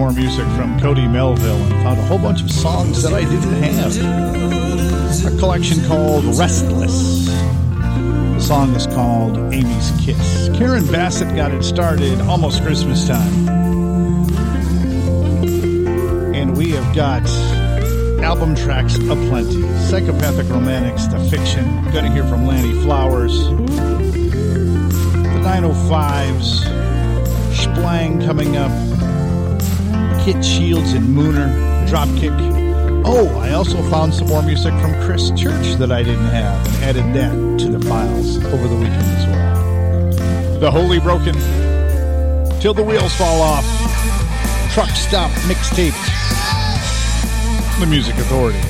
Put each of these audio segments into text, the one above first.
More music from Cody Melville and found a whole bunch of songs that I didn't have. A collection called Restless. The song is called Amy's Kiss. Karen Bassett got it started almost Christmas time. And we have got album tracks aplenty. Psychopathic Romantics, The Fiction. Gonna hear from Lannie Flowers. The 905s. Splang coming up. Kit Shields and Mooner. Dropkick. Oh, I also found some more music from Chris Church that I didn't have and added that to the files over the weekend as well. The Holy Broken. Till the Wheels Fall Off. Truck Stop Mixtape. The Music Authority.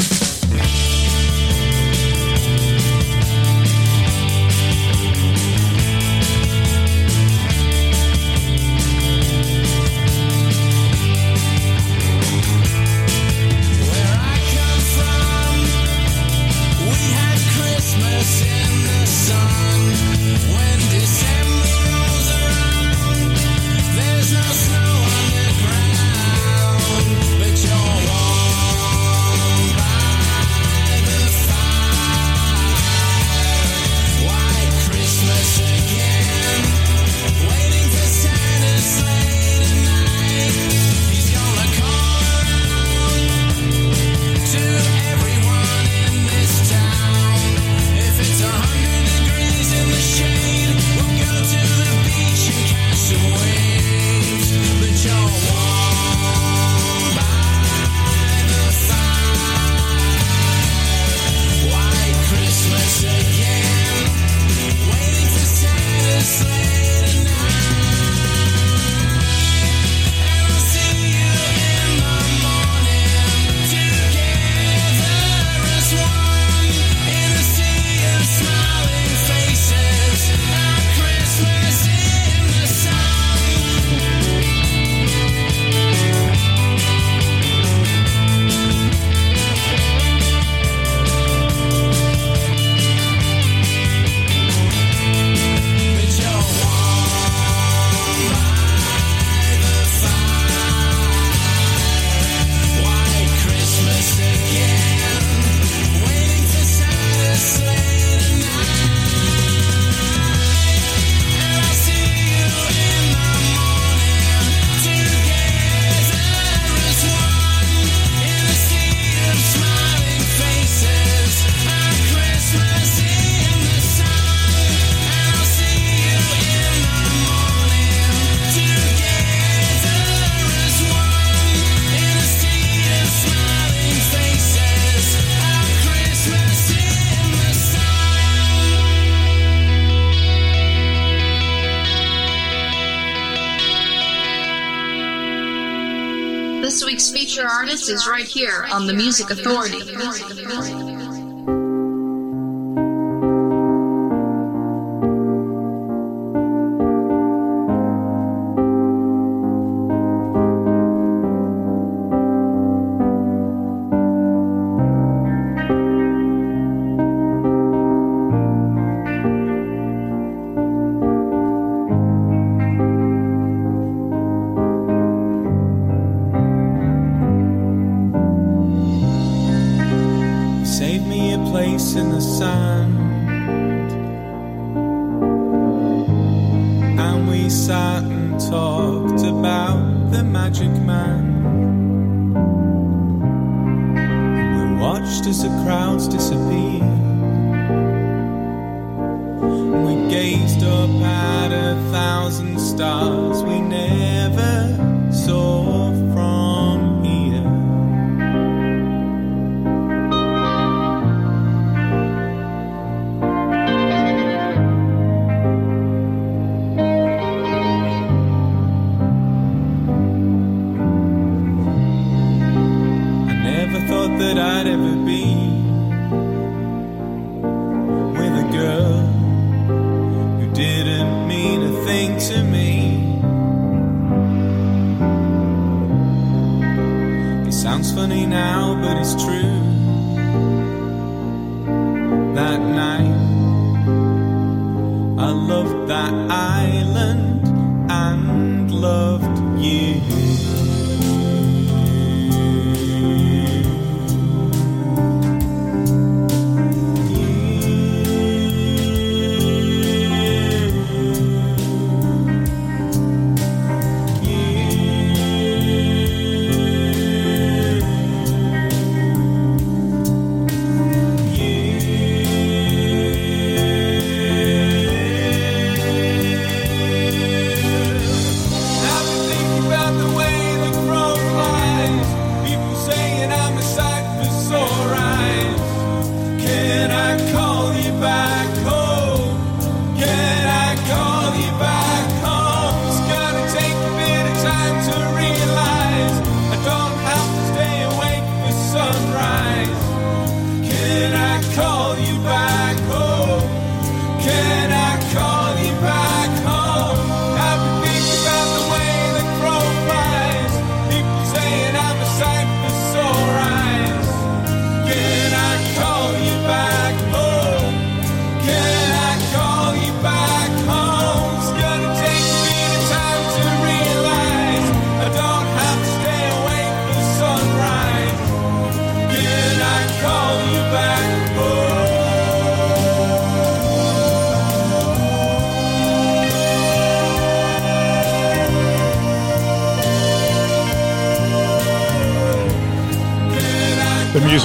is right here on the Music Authority.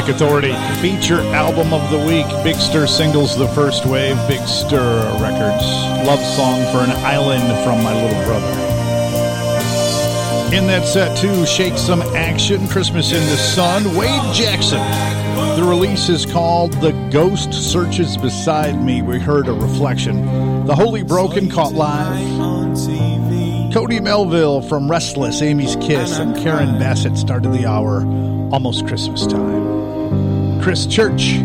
Music Authority feature album of the week Big Stir Singles, The First Wave, Big Stir Records. Love Song for an Island from My Little Brother. In that set, too, Shake Some Action, Christmas in the Sun, Wade Jackson. The release is called The Ghost Searches Beside Me. We heard a reflection. The Holy Broken caught live. Cody Melville from Restless, Amy's Kiss, and Karen Bassett started the hour almost Christmas time. Chris Church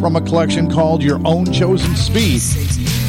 from a collection called Your Own Chosen Speed.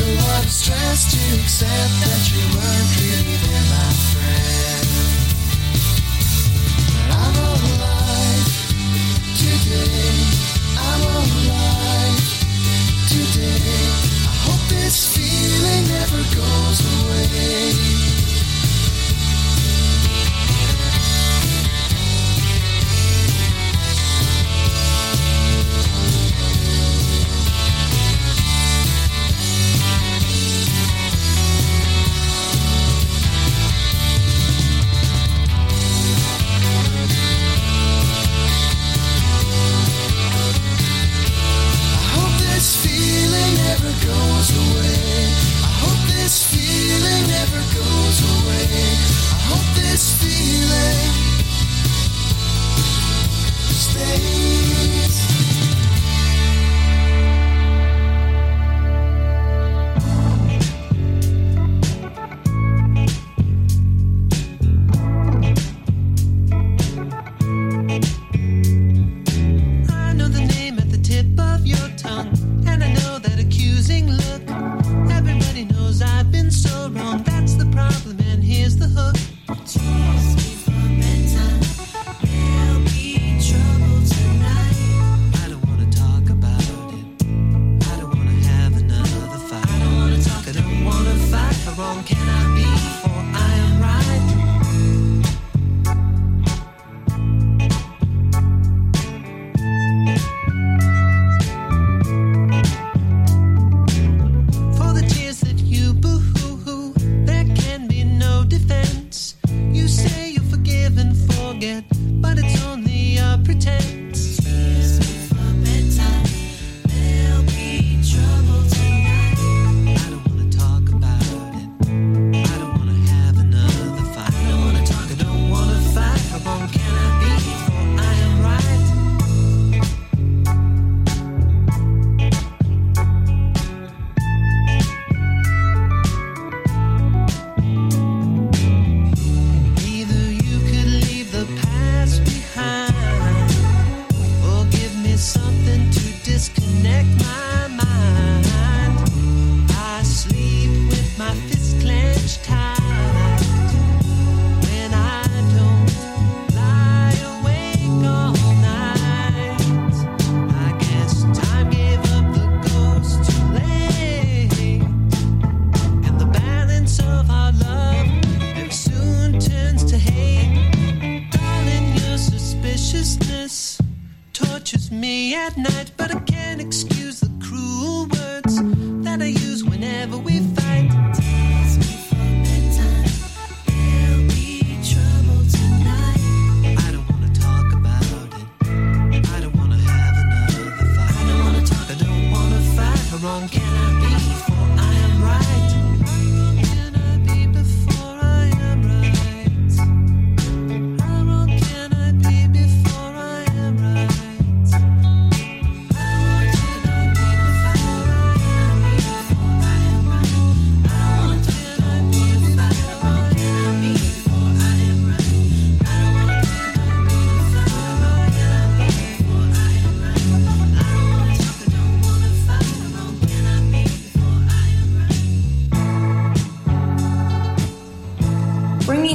So I'm stressed to accept that you weren't really there, my friend. But I'm alive today. I'm alive today. I hope this feeling never goes away. often forget, but it's only a pretend.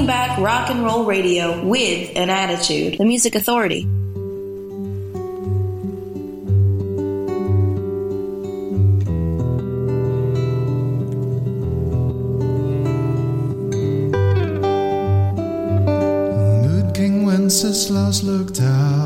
bring back rock and roll radio with an attitude. The Music Authority. Wenceslas looked out.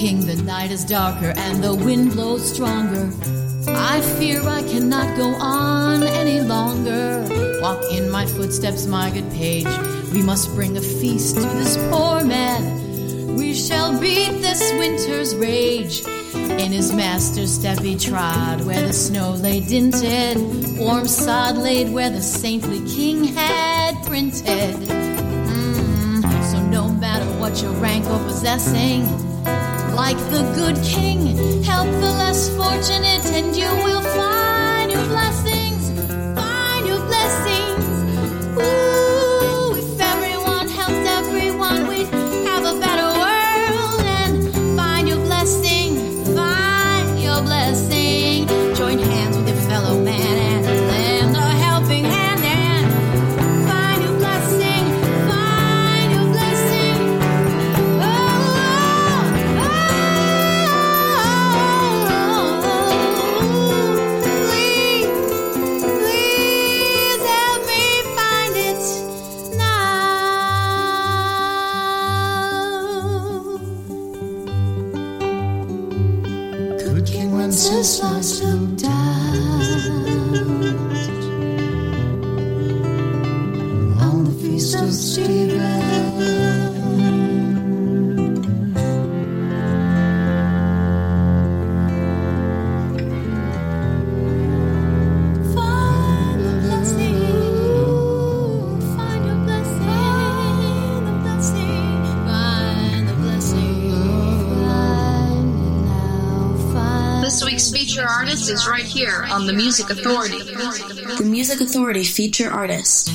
Night is darker and the wind blows stronger. I fear I cannot go on any longer. Walk in my footsteps, my good page. We must bring a feast to this poor man. We shall beat this winter's rage. In his master's step he trod, where the snow lay dinted, warm sod laid where the saintly king had printed. Mm, so no matter what your rank or possessing, like the good king, help the less fortunate, and you week's feature artist is right here on The Music Authority. The Music Authority feature artist.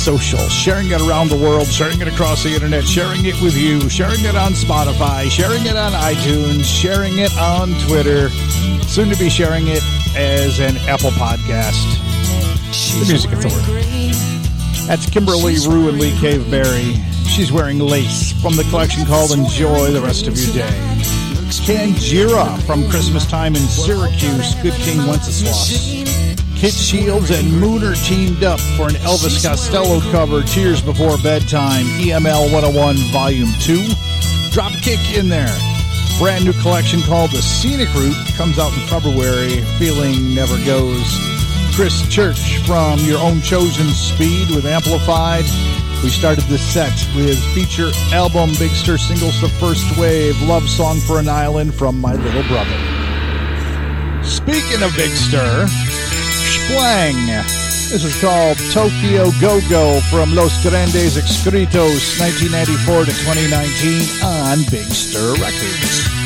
Social, sharing it around the world, sharing it across the internet, sharing it with you, sharing it on Spotify, sharing it on iTunes, sharing it on Twitter, soon to be sharing it as an Apple podcast. She's Music Authority. That's Kimberley Rew and Lee Cave-Berry. She's wearing lace from the collection called Enjoy the Rest of Your Day. Tangira from Christmas Time in Syracuse, Good King Wenceslas. Kit Shields and Mooner teamed up for an Elvis Costello cover, Tears Before Bedtime, EML 101 Volume 2. Dropkick in there. Brand new collection called The Scenic Route comes out in February. Feeling never goes. Chris Church from Your Own Chosen Speed with Amplified. We started this set with feature album Big Stir singles The First Wave, Love Song for an Island from My Little Brother. Speaking of Big Stir, Splang. This is called Tokyo Go Go from Los Grandes Escritos 1994 to 2019 on Big Stir Records.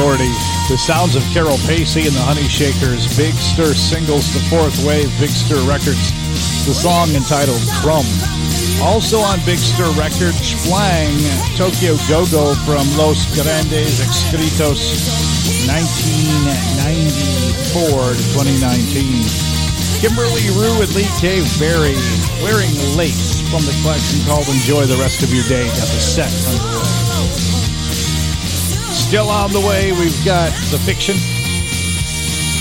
The sounds of Carol Pacey and the Honey Shakers, Big Stir singles, the fourth wave, Big Stir Records, the song entitled Crumb. Also on Big Stir Records, Splang, Tokyo Go-Go from Los Grandes Escritos, 1994 to 2019. Kimberley Rew and Lee K. Berry, Wearing Lace from the collection called Enjoy the Rest of Your Day. Got the set underway. Still on the way, we've got The Fiction.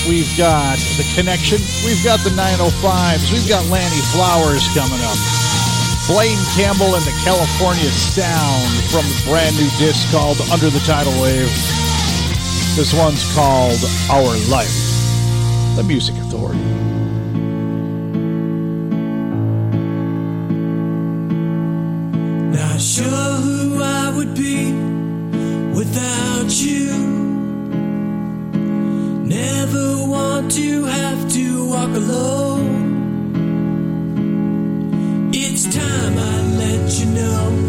We've got The Connection. We've got the 905s. We've got Lannie Flowers coming up. Blaine Campbell and the California Sound from the brand new disc called Under the Tidal Wave. This one's called Our Life. The Music to have to walk alone. It's time I let you know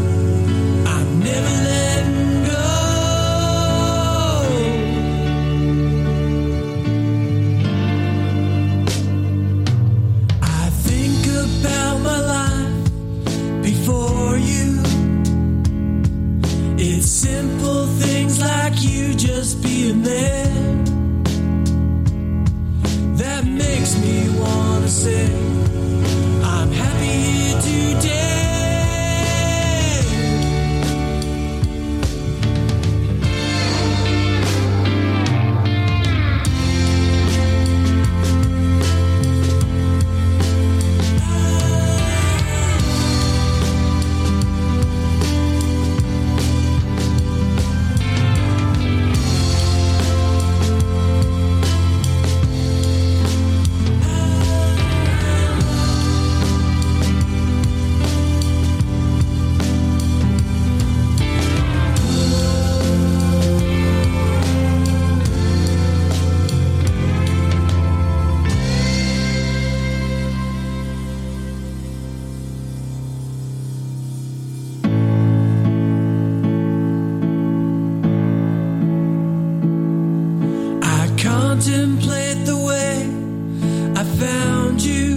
found you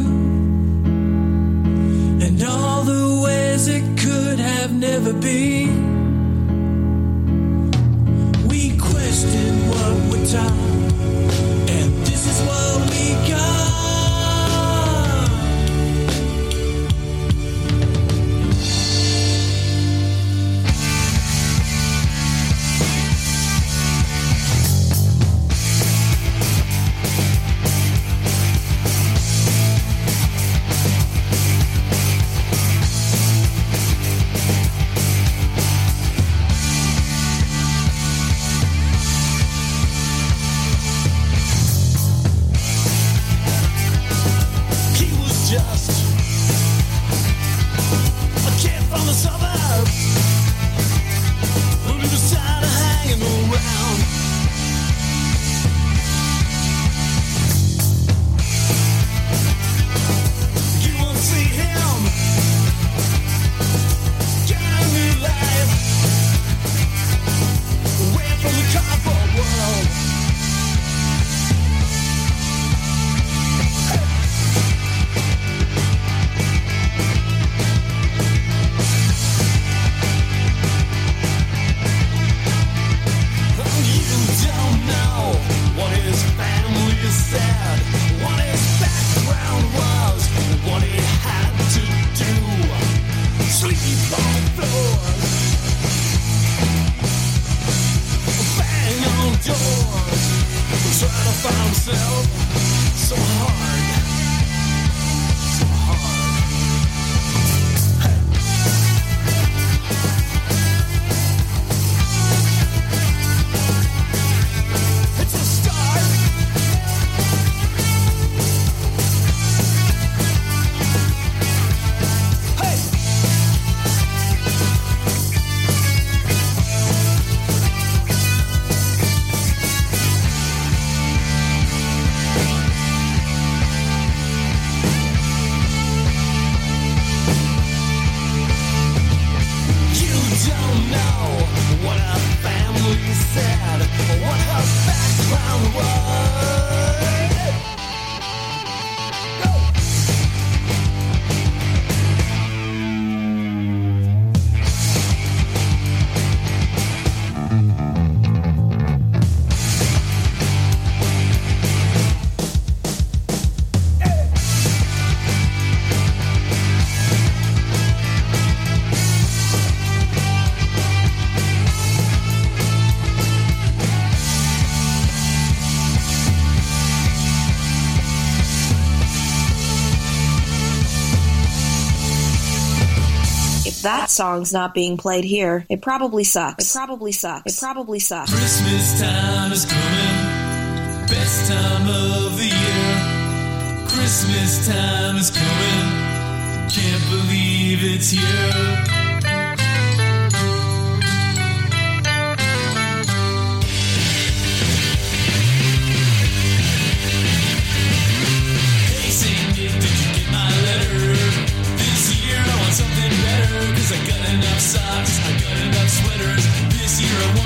and all the ways it could have never been. We what we're taught, and this is what song's not being played here. It probably sucks. It probably sucks. It probably sucks. Christmas time is coming, best time of the year. Christmas time is coming, can't believe it's here.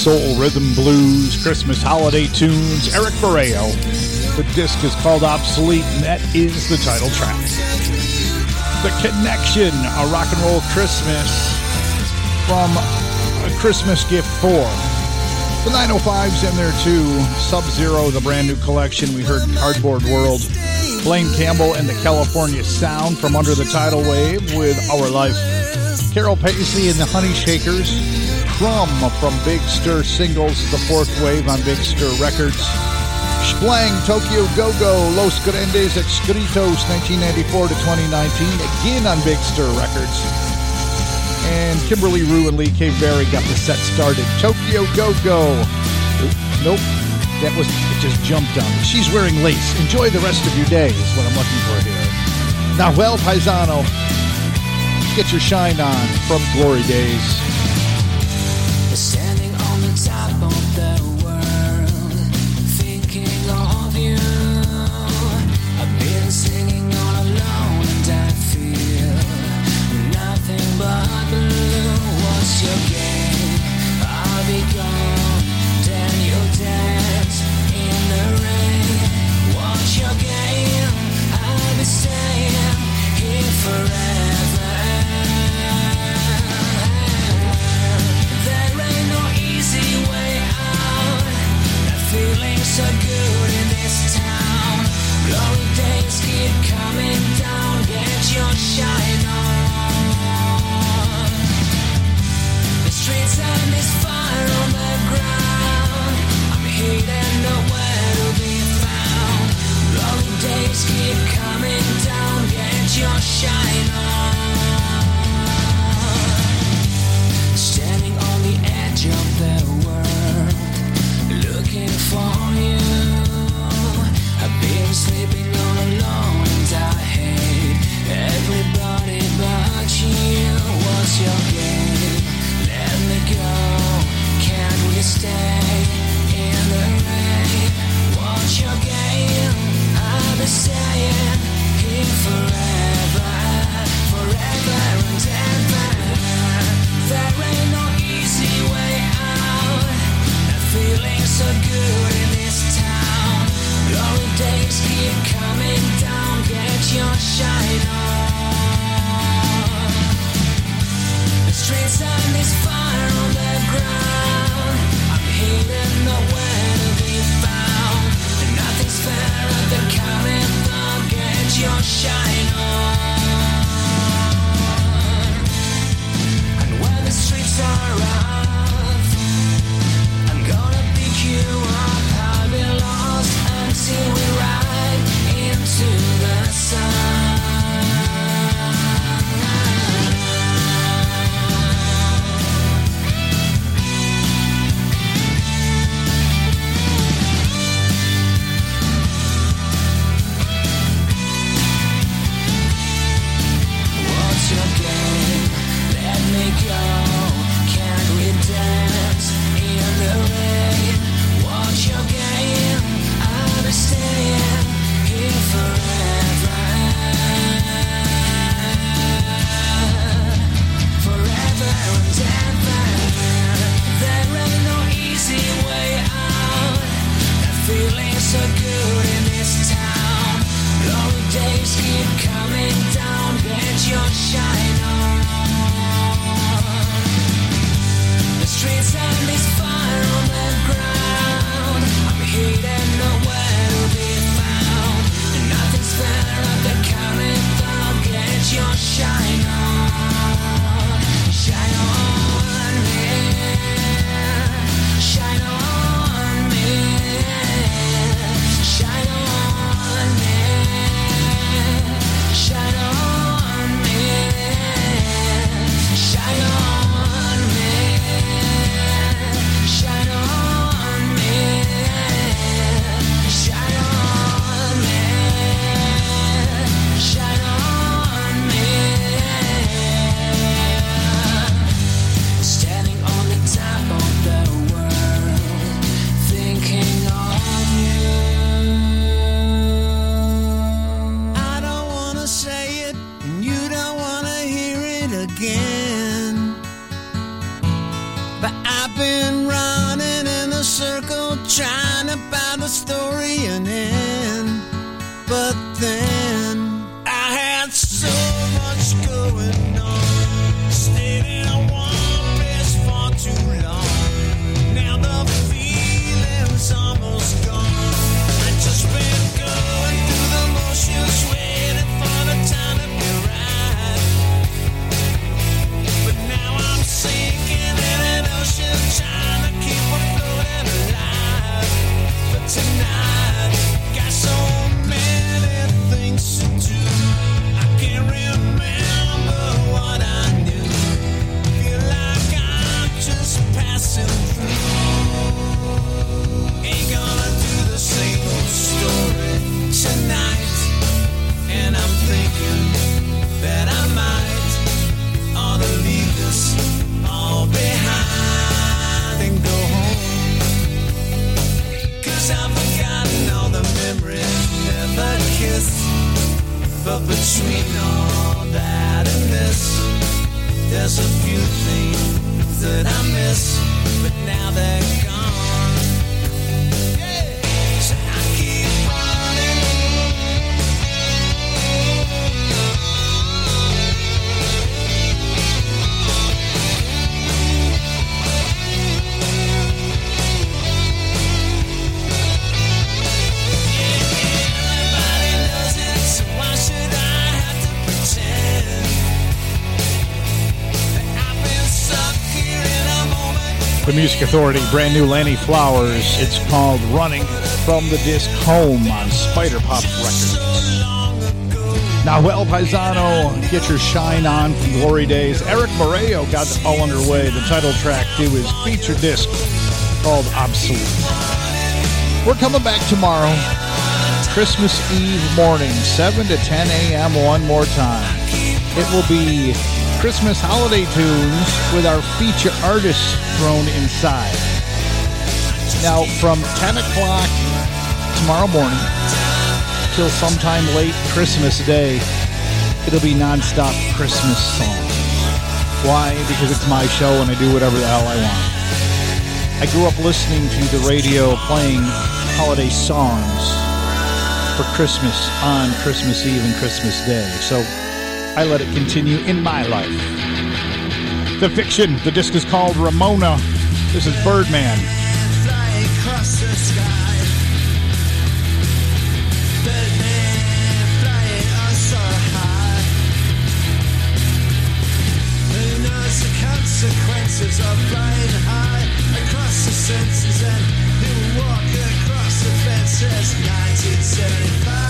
Soul, rhythm, blues, Christmas holiday tunes. Eric Barreo. The disc is called Obsolete, and that is the title track. The Connection, a rock and roll Christmas from a Christmas gift for. The 905's in there too. Sub Zero, the brand new collection. We heard Cardboard World. Blaine Campbell and the California Sound from Under the Tidal Wave with Our Life. Carol Pacey and the Honey Shakers. Crumb from Big Stir Singles, the fourth wave on Big Stir Records. Splang, Tokyo Go-Go, Los Grandes Escritos, 1994 to 2019, again on Big Stir Records. And Kimberley Rew and Lee Cave-Berry got the set started. Tokyo Go-Go. Nope, that was, it just jumped on me. She's wearing lace. Enjoy the rest of your day is what I'm looking for here. Nahuel Paisano, get your shine on from Glory Days. Find Authority, brand new Lannie Flowers. It's called Running from the Disc Home on Spyder Pop Records. Nahuel, Paisano, get your shine on from Glory Days. Eric Moreo got all underway. The title track to his feature disc called Obsolete. We're coming back tomorrow, Christmas Eve morning, 7 to 10 a.m. one more time. It will be Christmas holiday tunes with our feature artists thrown inside. Now, from 10 o'clock tomorrow morning till sometime late Christmas Day, it'll be nonstop Christmas songs. Why? Because it's my show and I do whatever the hell I want. I grew up listening to the radio playing holiday songs for Christmas on Christmas Eve and Christmas Day. So I let it continue in my life. The fiction, the disc is called Ramona. This is Birdman. Consequences of flying high across the senses and walk across the fences? 1975.